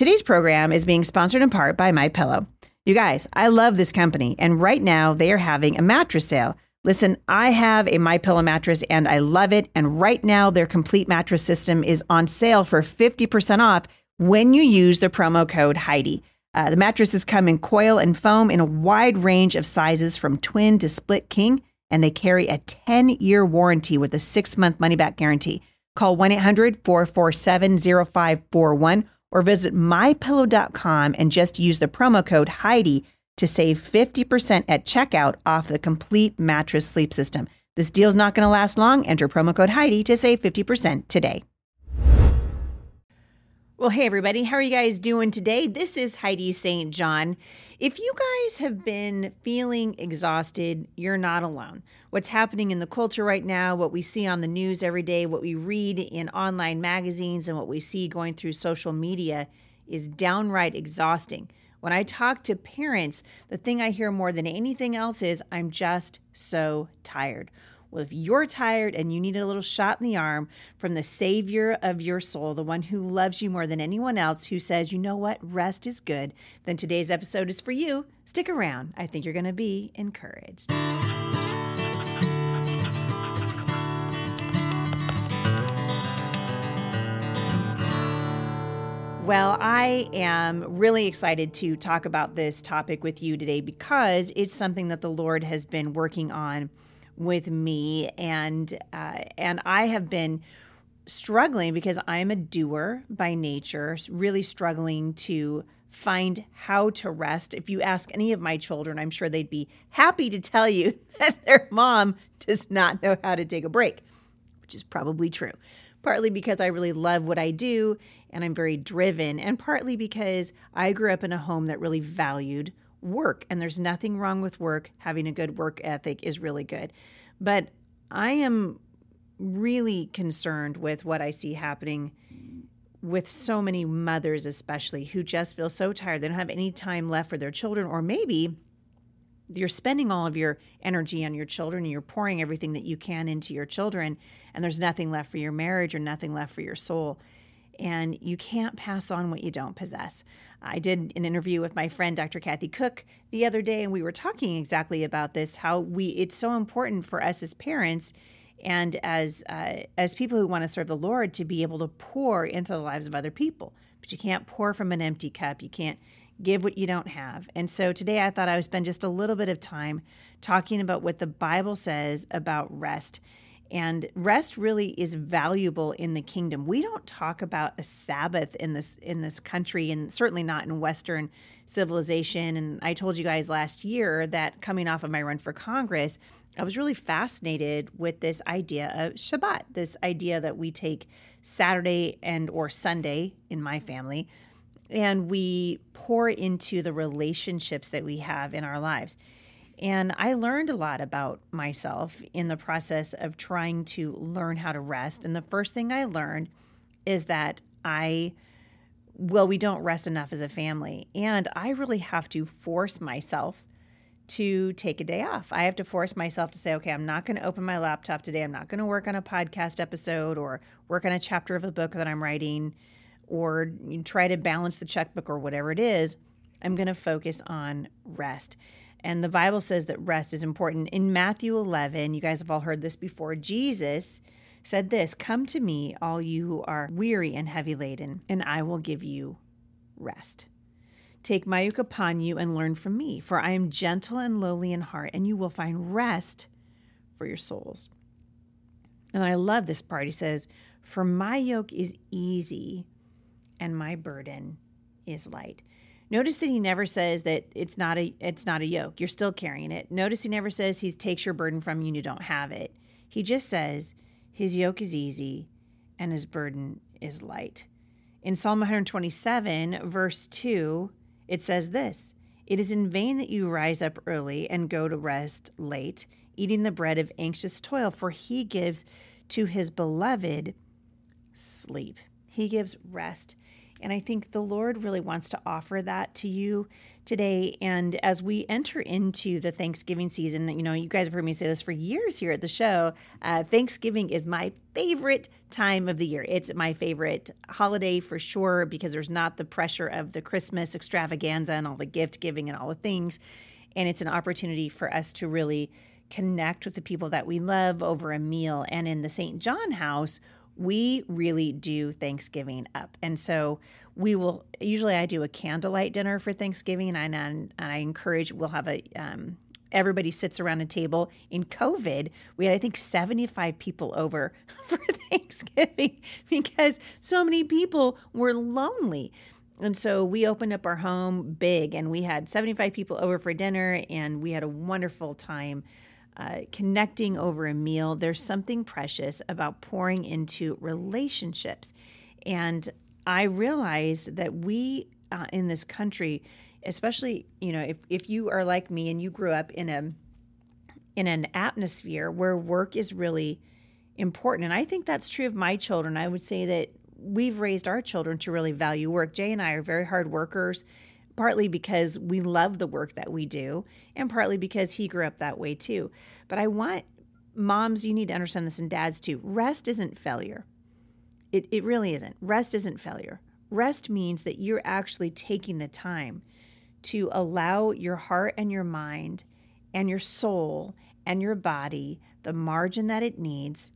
Today's program is being sponsored in part by My Pillow. You guys, I love this company, and right now they are having a mattress sale. Listen, I have a My Pillow mattress and I love it, and right now their complete mattress system is on sale for 50% off when you use the promo code Heidi. Uh, the mattresses come in coil and foam in a wide range of sizes from twin to split king, and they carry a 10 year warranty with a six month money back guarantee. Call 1 800 447 0541 or visit mypillow.com and just use the promo code Heidi to save 50% at checkout off the complete mattress sleep system. This deal is not going to last long. Enter promo code Heidi to save 50% today. Well, hey, everybody. How are you guys doing today? This is Heidi St. John. If you guys have been feeling exhausted, you're not alone. What's happening in the culture right now, what we see on the news every day, what we read in online magazines, and what we see going through social media is downright exhausting. When I talk to parents, the thing I hear more than anything else is, I'm just so tired. Well, if you're tired and you need a little shot in the arm from the Savior of your soul, the one who loves you more than anyone else, who says, you know what, rest is good, then today's episode is for you. Stick around. I think you're going to be encouraged. Well, I am really excited to talk about this topic with you today because it's something that the Lord has been working on with me, and uh, and I have been struggling because I'm a doer by nature, really struggling to find how to rest. If you ask any of my children, I'm sure they'd be happy to tell you that their mom does not know how to take a break, which is probably true. Partly because I really love what I do and I'm very driven, and partly because I grew up in a home that really valued work. And there's nothing wrong with work. Having a good work ethic is really good. But I am really concerned with what I see happening with so many mothers, especially who just feel so tired. They don't have any time left for their children, or maybe you're spending all of your energy on your children and you're pouring everything that you can into your children, and there's nothing left for your marriage or nothing left for your soul and you can't pass on what you don't possess. I did an interview with my friend Dr. Kathy Koch the other day, and we were talking exactly about this. How we it's so important for us as parents and as uh, as people who want to serve the Lord to be able to pour into the lives of other people. But you can't pour from an empty cup. You can't give what you don't have. And so today I thought I would spend just a little bit of time talking about what the Bible says about rest and rest really is valuable in the kingdom. We don't talk about a Sabbath in this in this country and certainly not in western civilization and I told you guys last year that coming off of my run for Congress, I was really fascinated with this idea of Shabbat, this idea that we take Saturday and or Sunday in my family and we pour into the relationships that we have in our lives. And I learned a lot about myself in the process of trying to learn how to rest. And the first thing I learned is that I, well, we don't rest enough as a family. And I really have to force myself to take a day off. I have to force myself to say, okay, I'm not going to open my laptop today. I'm not going to work on a podcast episode or work on a chapter of a book that I'm writing or try to balance the checkbook or whatever it is. I'm going to focus on rest. And the Bible says that rest is important. In Matthew 11, you guys have all heard this before, Jesus said this Come to me, all you who are weary and heavy laden, and I will give you rest. Take my yoke upon you and learn from me, for I am gentle and lowly in heart, and you will find rest for your souls. And I love this part. He says, For my yoke is easy and my burden is light. Notice that he never says that it's not a it's not a yoke. You're still carrying it. Notice he never says he takes your burden from you and you don't have it. He just says his yoke is easy and his burden is light. In Psalm 127, verse 2, it says this It is in vain that you rise up early and go to rest late, eating the bread of anxious toil, for he gives to his beloved sleep. He gives rest And I think the Lord really wants to offer that to you today. And as we enter into the Thanksgiving season, you know, you guys have heard me say this for years here at the show. Uh, Thanksgiving is my favorite time of the year. It's my favorite holiday for sure because there's not the pressure of the Christmas extravaganza and all the gift giving and all the things. And it's an opportunity for us to really connect with the people that we love over a meal. And in the St. John house, we really do Thanksgiving up. And so we will usually I do a candlelight dinner for Thanksgiving and, and, I encourage we'll have a um, everybody sits around a table. In COVID, we had I think 75 people over for Thanksgiving because so many people were lonely. And so we opened up our home big and we had 75 people over for dinner and we had a wonderful time uh, connecting over a meal. There's something precious about pouring into relationships. And I realized that we uh, in this country, especially, you know, if, if you are like me and you grew up in a in an atmosphere where work is really important. And I think that's true of my children. I would say that we've raised our children to really value work. Jay and I are very hard workers, partly because we love the work that we do, and partly because he grew up that way too. But I want moms, you need to understand this, and dads too. Rest isn't failure. It, it really isn't. Rest isn't failure. Rest means that you're actually taking the time to allow your heart and your mind and your soul and your body the margin that it needs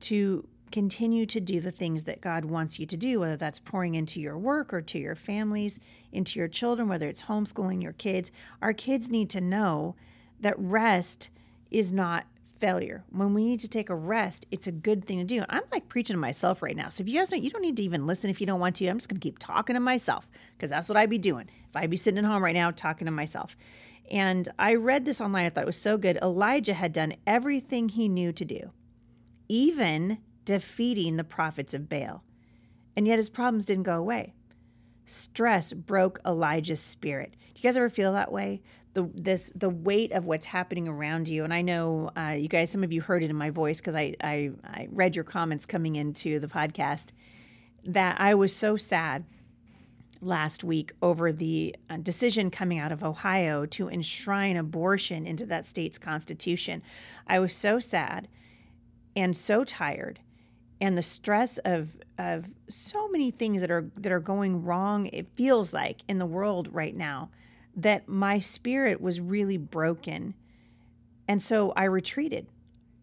to continue to do the things that God wants you to do, whether that's pouring into your work or to your families, into your children, whether it's homeschooling your kids. Our kids need to know that rest is not failure. When we need to take a rest, it's a good thing to do. I'm like preaching to myself right now. So if you guys don't, you don't need to even listen if you don't want to. I'm just going to keep talking to myself because that's what I'd be doing if I'd be sitting at home right now talking to myself. And I read this online. I thought it was so good. Elijah had done everything he knew to do, even defeating the prophets of Baal. And yet his problems didn't go away. Stress broke Elijah's spirit. Do you guys ever feel that way? The this the weight of what's happening around you. And I know uh, you guys, some of you heard it in my voice because I, I I read your comments coming into the podcast that I was so sad last week over the uh, decision coming out of Ohio to enshrine abortion into that state's constitution. I was so sad and so tired and the stress of of so many things that are that are going wrong it feels like in the world right now that my spirit was really broken. And so i retreated.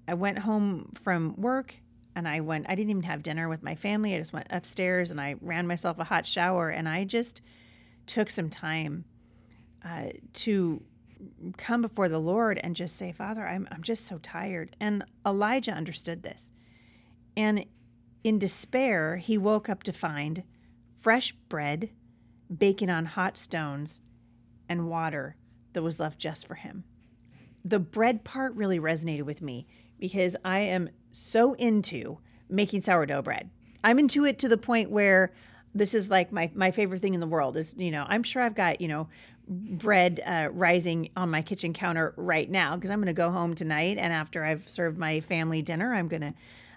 I went home from work and i went i didn't even have dinner with my family. I just went upstairs and i ran myself a hot shower and i just took some time uh, to come before the lord and just say father I'm, I'm just so tired. And elijah understood this and in despair, he woke up to find fresh bread baking on hot stones and water that was left just for him. The bread part really resonated with me because I am so into making sourdough bread. I'm into it to the point where this is like my, my favorite thing in the world is, you know, I'm sure I've got, you know, bread uh, rising on my kitchen counter right now because I'm going to go home tonight and after I've served my family dinner, I'm going to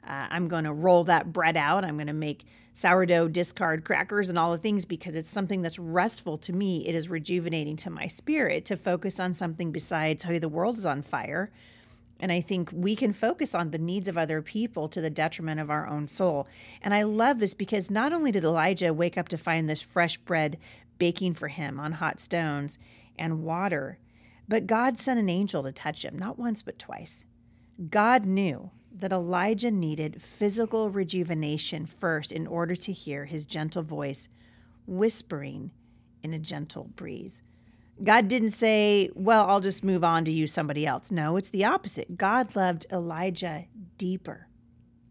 uh, I'm going to roll that bread out. I'm going to make sourdough discard crackers and all the things because it's something that's restful to me. It is rejuvenating to my spirit to focus on something besides, hey, the world is on fire. And I think we can focus on the needs of other people to the detriment of our own soul. And I love this because not only did Elijah wake up to find this fresh bread baking for him on hot stones and water, but God sent an angel to touch him, not once, but twice. God knew that Elijah needed physical rejuvenation first in order to hear his gentle voice whispering in a gentle breeze. God didn't say, Well, I'll just move on to use somebody else. No, it's the opposite. God loved Elijah deeper.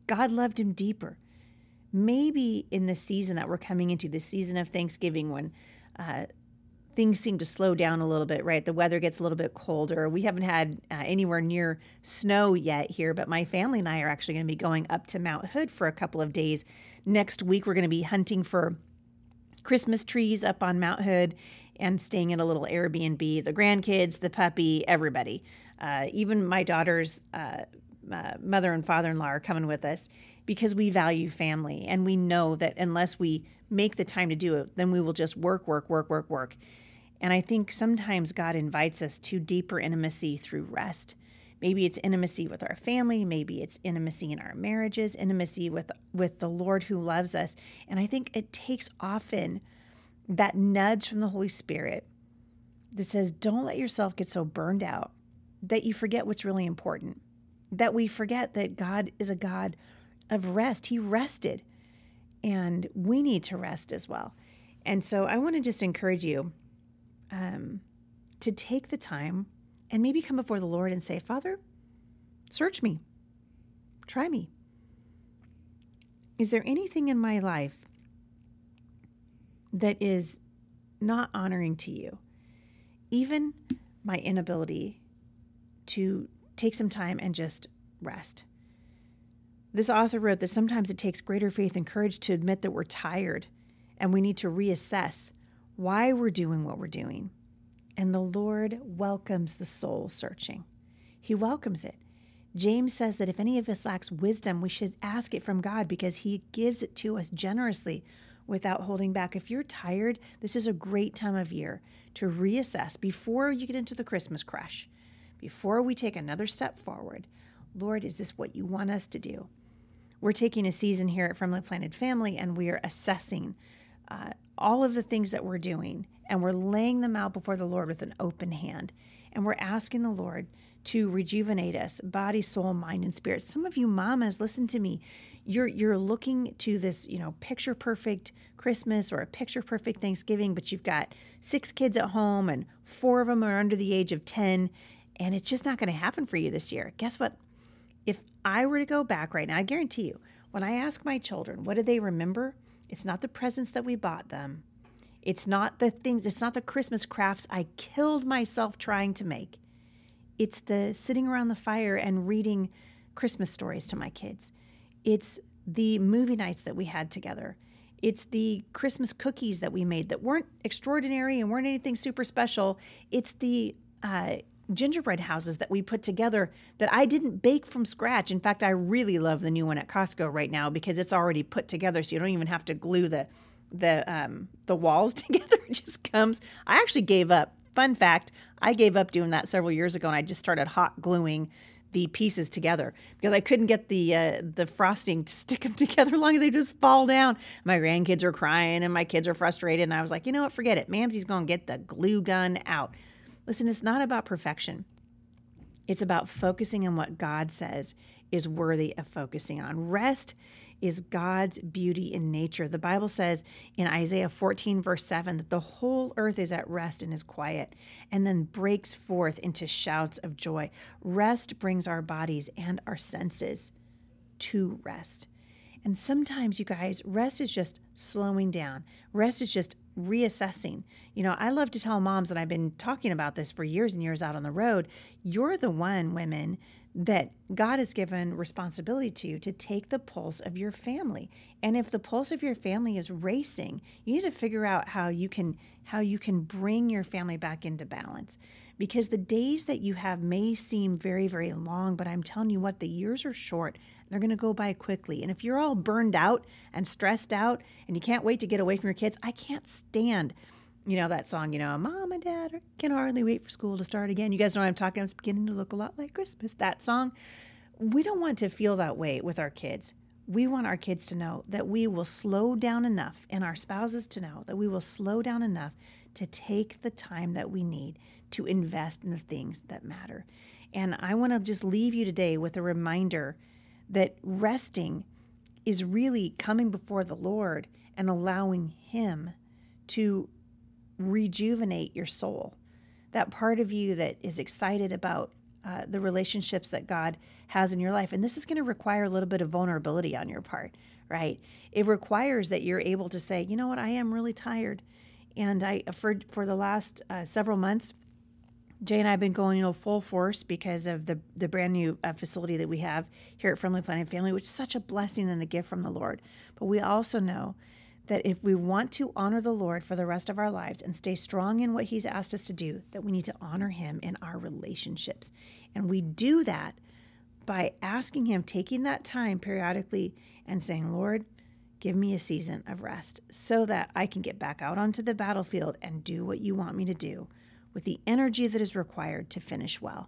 God loved him deeper. Maybe in the season that we're coming into, the season of Thanksgiving, when uh, things seem to slow down a little bit, right? The weather gets a little bit colder. We haven't had uh, anywhere near snow yet here, but my family and I are actually going to be going up to Mount Hood for a couple of days. Next week, we're going to be hunting for Christmas trees up on Mount Hood and staying in a little Airbnb. The grandkids, the puppy, everybody. Uh, even my daughter's uh, uh, mother and father in law are coming with us because we value family and we know that unless we make the time to do it, then we will just work, work, work, work, work. And I think sometimes God invites us to deeper intimacy through rest. Maybe it's intimacy with our family, maybe it's intimacy in our marriages, intimacy with with the Lord who loves us. And I think it takes often that nudge from the Holy Spirit that says, "Don't let yourself get so burned out that you forget what's really important." That we forget that God is a God of rest. He rested. And we need to rest as well. And so I want to just encourage you um, to take the time and maybe come before the Lord and say, Father, search me, try me. Is there anything in my life that is not honoring to you? Even my inability to take some time and just rest. This author wrote that sometimes it takes greater faith and courage to admit that we're tired and we need to reassess why we're doing what we're doing. And the Lord welcomes the soul searching. He welcomes it. James says that if any of us lacks wisdom, we should ask it from God because he gives it to us generously without holding back. If you're tired, this is a great time of year to reassess before you get into the Christmas crush, before we take another step forward. Lord, is this what you want us to do? We're taking a season here at Firmly Planted Family and we are assessing uh, all of the things that we're doing and we're laying them out before the Lord with an open hand. And we're asking the Lord to rejuvenate us, body, soul, mind, and spirit. Some of you mamas, listen to me. You're you're looking to this, you know, picture perfect Christmas or a picture perfect Thanksgiving, but you've got six kids at home and four of them are under the age of 10, and it's just not going to happen for you this year. Guess what? If I were to go back right now, I guarantee you, when I ask my children, what do they remember? It's not the presents that we bought them. It's not the things, it's not the Christmas crafts I killed myself trying to make. It's the sitting around the fire and reading Christmas stories to my kids. It's the movie nights that we had together. It's the Christmas cookies that we made that weren't extraordinary and weren't anything super special. It's the uh, gingerbread houses that we put together that I didn't bake from scratch. In fact, I really love the new one at Costco right now because it's already put together, so you don't even have to glue the the um, the walls together. It just comes. I actually gave up. Fun fact: I gave up doing that several years ago, and I just started hot gluing the pieces together because I couldn't get the uh, the frosting to stick them together long. They just fall down. My grandkids are crying, and my kids are frustrated. And I was like, you know what? Forget it. Mamsie's gonna get the glue gun out. Listen, it's not about perfection. It's about focusing on what God says is worthy of focusing on. Rest is God's beauty in nature. The Bible says in Isaiah 14, verse 7, that the whole earth is at rest and is quiet, and then breaks forth into shouts of joy. Rest brings our bodies and our senses to rest. And sometimes, you guys, rest is just slowing down. Rest is just reassessing. You know, I love to tell moms, and I've been talking about this for years and years out on the road. You're the one, women, that God has given responsibility to you to take the pulse of your family. And if the pulse of your family is racing, you need to figure out how you can how you can bring your family back into balance. Because the days that you have may seem very very long, but I'm telling you what, the years are short. They're going to go by quickly. And if you're all burned out and stressed out and you can't wait to get away from your kids, I can't stand you know that song, you know, Mom and Dad can hardly wait for school to start again. You guys know what I'm talking. It's beginning to look a lot like Christmas. That song. We don't want to feel that way with our kids. We want our kids to know that we will slow down enough, and our spouses to know that we will slow down enough to take the time that we need to invest in the things that matter. And I want to just leave you today with a reminder that resting is really coming before the Lord and allowing Him to rejuvenate your soul. That part of you that is excited about uh, the relationships that God has in your life. And this is going to require a little bit of vulnerability on your part, right? It requires that you're able to say, you know what, I am really tired. And I, for, for the last uh, several months, Jay and I have been going, you know, full force because of the the brand new uh, facility that we have here at Firmly Planted Family, which is such a blessing and a gift from the Lord. But we also know that if we want to honor the Lord for the rest of our lives and stay strong in what He's asked us to do, that we need to honor Him in our relationships. And we do that by asking Him, taking that time periodically and saying, Lord, Give me a season of rest so that I can get back out onto the battlefield and do what you want me to do with the energy that is required to finish well.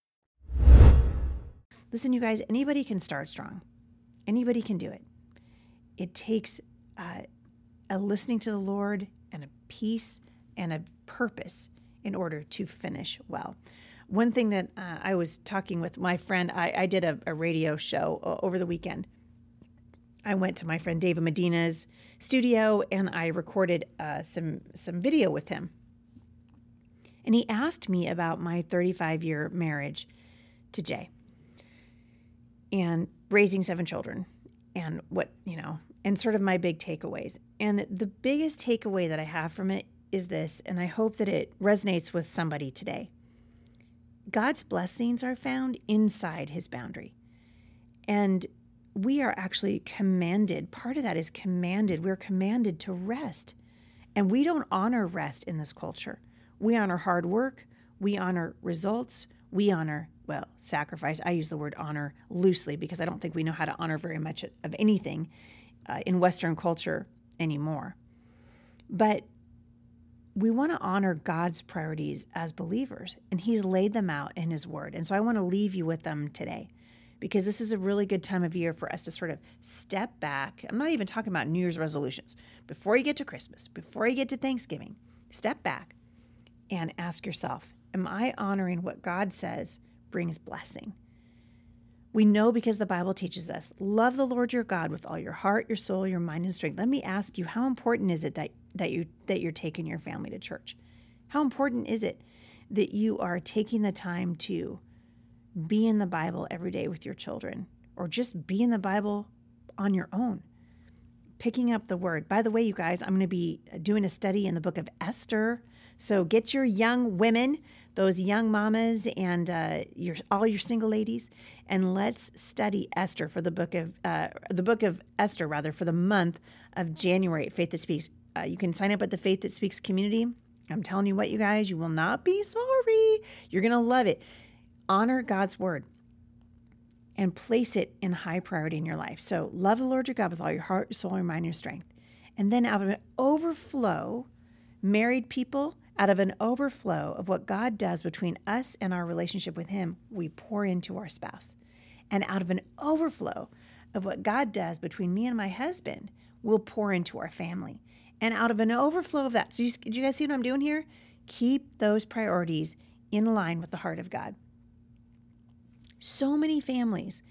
Listen, you guys, anybody can start strong. Anybody can do it. It takes uh, a listening to the Lord and a peace and a purpose in order to finish well. One thing that uh, I was talking with my friend, I, I did a, a, radio show over the weekend. I went to my friend David Medina's studio and I recorded uh, some some video with him. And he asked me about my 35 year marriage to Jay and raising seven children and what, you know, and sort of my big takeaways. And the biggest takeaway that I have from it is this, and I hope that it resonates with somebody today. God's blessings are found inside his boundary. And we are actually commanded, part of that is commanded, we're commanded to rest. And we don't honor rest in this culture. We honor hard work, we honor results, we honor well, sacrifice. I use the word honor loosely because I don't think we know how to honor very much of anything uh, in Western culture anymore. But we want to honor God's priorities as believers, and He's laid them out in His Word. And so I want to leave you with them today because this is a really good time of year for us to sort of step back. I'm not even talking about New Year's resolutions. Before you get to Christmas, before you get to Thanksgiving, step back and ask yourself Am I honoring what God says brings blessing. We know because the Bible teaches us love the Lord your God with all your heart, your soul, your mind, and strength. Let me ask you, how important is it that, that you that you're taking your family to church? How important is it that you are taking the time to be in the Bible every day with your children, or just be in the Bible on your own? Picking up the word. By the way, you guys, I'm going to be doing a study in the book of Esther. So get your young women those young mamas and uh, your all your single ladies, and let's study Esther for the book of uh, the book of Esther rather for the month of January at Faith That Speaks. Uh, you can sign up at the Faith That Speaks community. I'm telling you what, you guys, you will not be sorry. You're gonna love it. Honor God's word and place it in high priority in your life. So love the Lord your God with all your heart, soul, your mind, your strength. And then out of an overflow, married people, out of an overflow of what God does between us and our relationship with Him, we pour into our spouse. And out of an overflow of what God does between me and my husband, we'll pour into our family. And out of an overflow of that, so you, do you guys see what I'm doing here? Keep those priorities in line with the heart of God. So many families,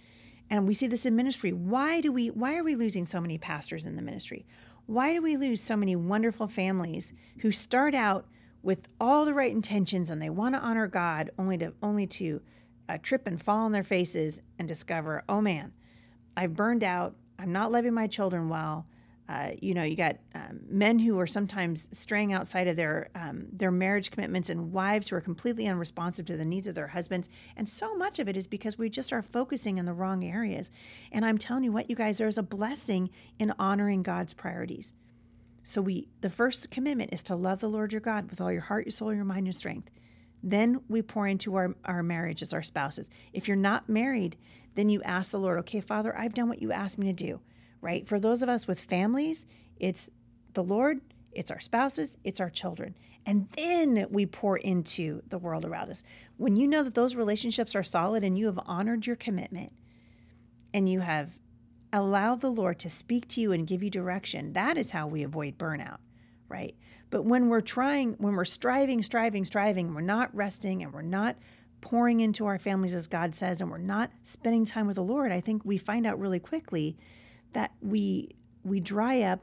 and we see this in ministry. Why do we? Why are we losing so many pastors in the ministry? Why do we lose so many wonderful families who start out with all the right intentions and they want to honor God only to only to uh, trip and fall on their faces and discover, oh man, I've burned out. I'm not loving my children well. Uh, you know, you got um, men who are sometimes straying outside of their um, their marriage commitments, and wives who are completely unresponsive to the needs of their husbands. And so much of it is because we just are focusing in the wrong areas. And I'm telling you what, you guys, there is a blessing in honoring God's priorities. So we the first commitment is to love the Lord your God with all your heart, your soul, your mind, your strength. Then we pour into our, our marriage as our spouses. If you're not married, then you ask the Lord, okay, Father, I've done what you asked me to do, right? For those of us with families, it's the Lord, it's our spouses, it's our children. And then we pour into the world around us. When you know that those relationships are solid and you have honored your commitment and you have allow the Lord to speak to you and give you direction. That is how we avoid burnout, right? But when we're trying, when we're striving, striving, striving, we're not resting and we're not pouring into our families as God says, and we're not spending time with the Lord, I think we find out really quickly that we we dry up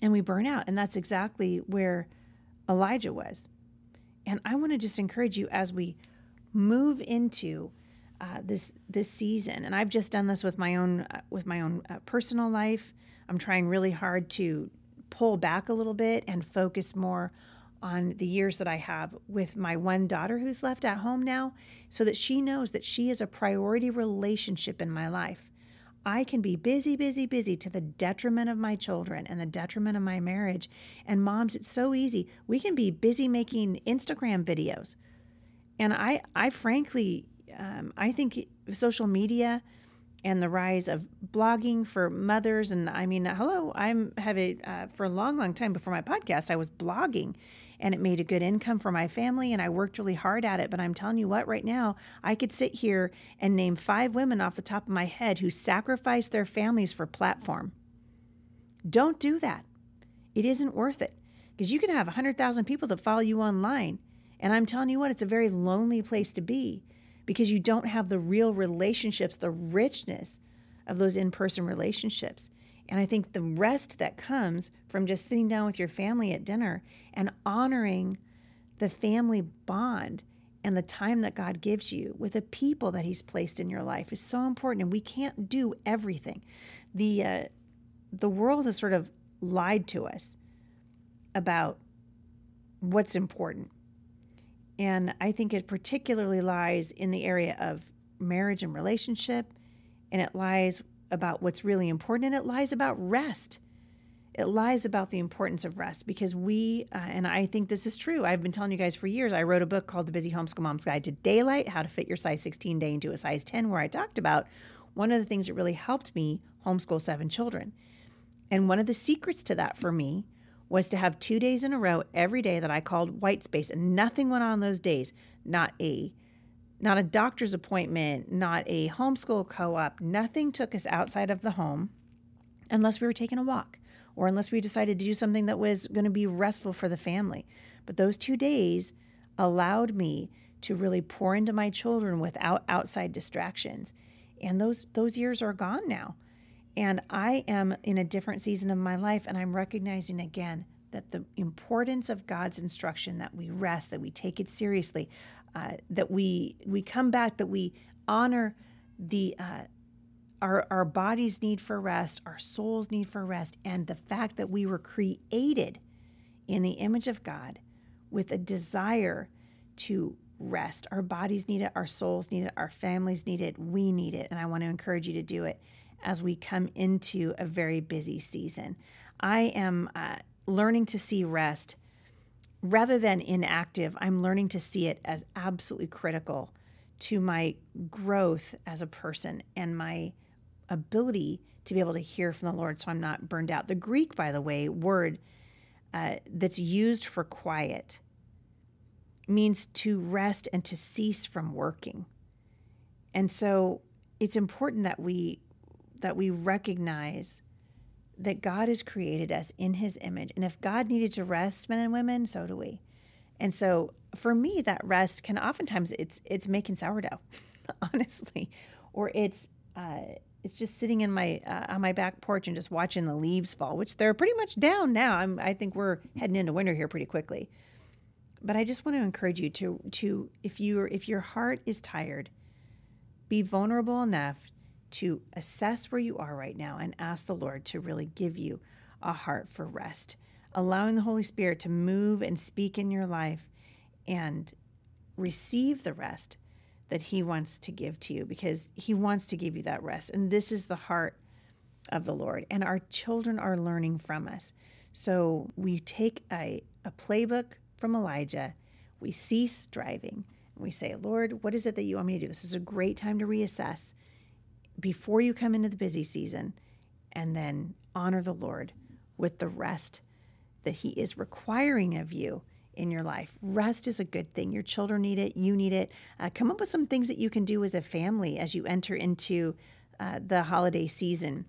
and we burn out. And that's exactly where Elijah was. And I want to just encourage you as we move into uh, this this season, and I've just done this with my own uh, with my own uh, personal life. I'm trying really hard to pull back a little bit and focus more on the years that I have with my one daughter who's left at home now, so that she knows that she is a priority relationship in my life. I can be busy, busy, busy to the detriment of my children and the detriment of my marriage. And moms, it's so easy. We can be busy making Instagram videos. And I, I frankly, um, I think social media and the rise of blogging for mothers, and I mean, hello, I'm have uh, for a long, long time before my podcast, I was blogging, and it made a good income for my family and I worked really hard at it. But I'm telling you what, right now, I could sit here and name five women off the top of my head who sacrificed their families for platform. Don't do that. It isn't worth it because you can have 100,000 people that follow you online. And I'm telling you what, it's a very lonely place to be because you don't have the real relationships, the richness of those in person relationships. And I think the rest that comes from just sitting down with your family at dinner and honoring the family bond and the time that God gives you with the people that He's placed in your life is so important. And we can't do everything. The uh, the world has sort of lied to us about what's important, and I think it particularly lies in the area of marriage and relationship, and it lies about what's really important, and it lies about rest. It lies about the importance of rest because we, uh, and I think this is true. I've been telling you guys for years. I wrote a book called The Busy Homeschool Mom's Guide to Daylight How to Fit Your Size 16 Day into a Size 10, where I talked about one of the things that really helped me homeschool seven children. And one of the secrets to that for me was to have two days in a row every day that I called white space, and nothing went on those days. Not a not a doctor's appointment, not a homeschool co op. Nothing took us outside of the home unless we were taking a walk or unless we decided to do something that was going to be restful for the family. But those two days allowed me to really pour into my children without outside distractions. And those those years are gone now. And I am in a different season of my life and I'm recognizing again that the importance of God's instruction that we rest, that we take it seriously, uh, that we we come back, that we honor the uh, our our bodies need for rest, our souls need for rest, and the fact that we were created in the image of God with a desire to rest. Our bodies need it, our souls need it, our families need it, we need it, and I want to encourage you to do it as we come into a very busy season. I am uh, learning to see rest rather than inactive, I'm learning to see it as absolutely critical to my growth as a person and my ability to be able to hear from the Lord so I'm not burned out. The Greek, by the way, word uh, that's used for quiet means to rest and to cease from working. And so it's important that we that we recognize that God has created us in his image. And if God needed to rest men and women, so do we. And so for me, that rest can oftentimes it's it's making sourdough, honestly, or it's uh, it's just sitting in my uh, on my back porch and just watching the leaves fall, which they're pretty much down now. I'm, I think we're heading into winter here pretty quickly. But I just want to encourage you to to if you if your heart is tired, be vulnerable enough to assess where you are right now and ask the Lord to really give you a heart for rest, allowing the Holy Spirit to move and speak in your life and receive the rest that He wants to give to you because He wants to give you that rest. And this is the heart of the Lord. And our children are learning from us. So we take a, a playbook from Elijah, we cease driving, and we say, Lord, what is it that you want me to do? This is a great time to reassess before you come into the busy season and then honor the Lord with the rest that He is requiring of you in your life. Rest is a good thing. Your children need it, you need it. Uh, come up with some things that you can do as a family as you enter into uh, the holiday season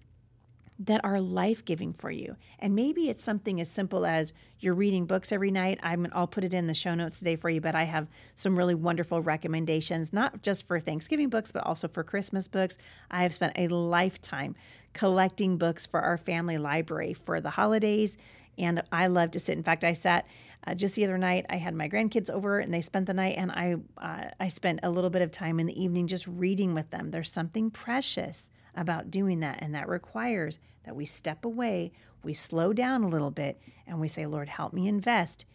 that are life giving for you. And maybe it's something as simple as you're reading books every night. I'm, I'll put it in the show notes today for you, but I have some really wonderful recommendations, not just for Thanksgiving books, but also for Christmas books. I have spent a lifetime collecting books for our family library for the holidays And I love to sit. In fact, I sat uh, just the other night. I had my grandkids over, and they spent the night. And I uh, I spent a little bit of time in the evening just reading with them. There's something precious about doing that, and that requires that we step away, we slow down a little bit, and we say, Lord, help me invest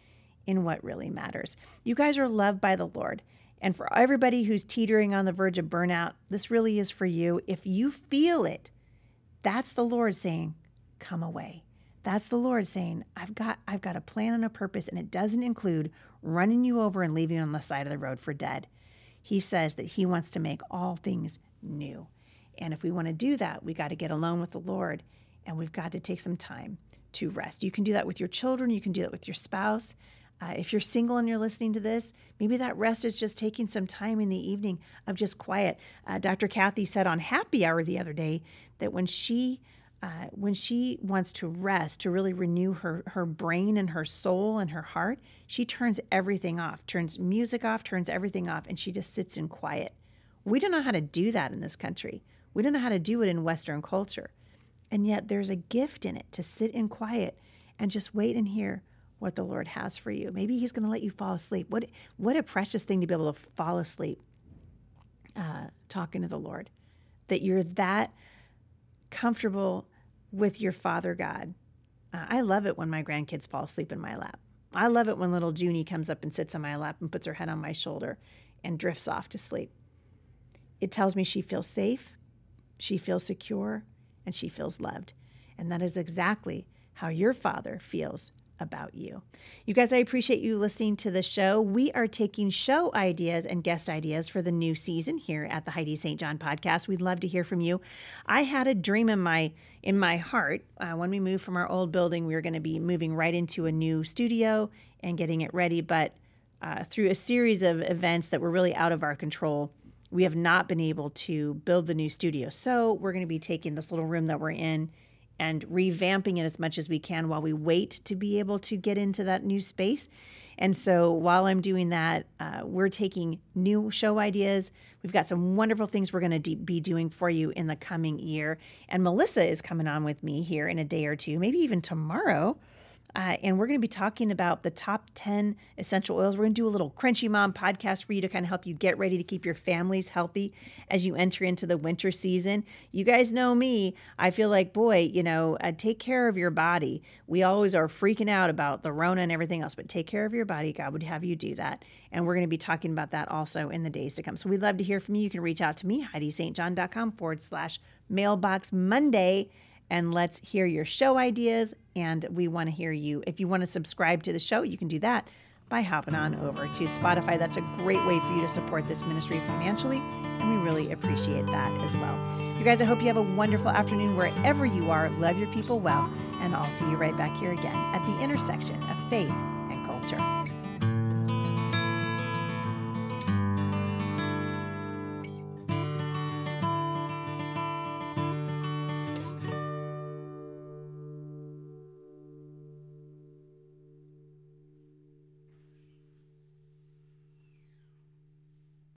in what really matters. You guys are loved by the Lord. And for everybody who's teetering on the verge of burnout, this really is for you. If you feel it, that's the Lord saying, "Come away." That's the Lord saying, "I've got I've got a plan and a purpose and it doesn't include running you over and leaving you on the side of the road for dead." He says that he wants to make all things new. And if we want to do that, we got to get alone with the Lord and we've got to take some time to rest. You can do that with your children, you can do that with your spouse. Uh, if you're single and you're listening to this, maybe that rest is just taking some time in the evening of just quiet. Uh, Dr. Kathy said on Happy Hour the other day that when she uh, when she wants to rest, to really renew her her brain and her soul and her heart, she turns everything off, turns music off, turns everything off, and she just sits in quiet. We don't know how to do that in this country. We don't know how to do it in Western culture, and yet there's a gift in it to sit in quiet and just wait and hear what the Lord has for you. Maybe He's going to let you fall asleep. What what a precious thing to be able to fall asleep uh, talking to the Lord. That you're that comfortable with your Father God. Uh, I love it when my grandkids fall asleep in my lap. I love it when little Junie comes up and sits on my lap and puts her head on my shoulder and drifts off to sleep. It tells me she feels safe, she feels secure, and she feels loved. And that is exactly how your Father feels about you. You guys, I appreciate you listening to the show. We are taking show ideas and guest ideas for the new season here at the Heidi St. John podcast. We'd love to hear from you. I had a dream in my in my heart uh, when we moved from our old building. We were going to be moving right into a new studio and getting it ready, but uh, through a series of events that were really out of our control, we have not been able to build the new studio. So we're going to be taking this little room that we're in and revamping it as much as we can while we wait to be able to get into that new space. And so while I'm doing that, uh, we're taking new show ideas. We've got some wonderful things we're going to de- be doing for you in the coming year. And Melissa is coming on with me here in a day or two, maybe even tomorrow. Uh, and we're going to be talking about the top 10 essential oils. We're going to do a little Crunchy Mom podcast for you to kind of help you get ready to keep your families healthy as you enter into the winter season. You guys know me. I feel like, boy, you know, uh, take care of your body. We always are freaking out about the Rona and everything else, but take care of your body. God would have you do that. And we're going to be talking about that also in the days to come. So we'd love to hear from you. You can reach out to me, HeidiSt.John.com forward slash mailbox Monday and let's hear your show ideas. And we want to hear you. If you want to subscribe to the show, you can do that by hopping on over to Spotify. That's a great way for you to support this ministry financially. And we really appreciate that as well. You guys, I hope you have a wonderful afternoon wherever you are. Love your people well. And I'll see you right back here again at the intersection of faith and culture.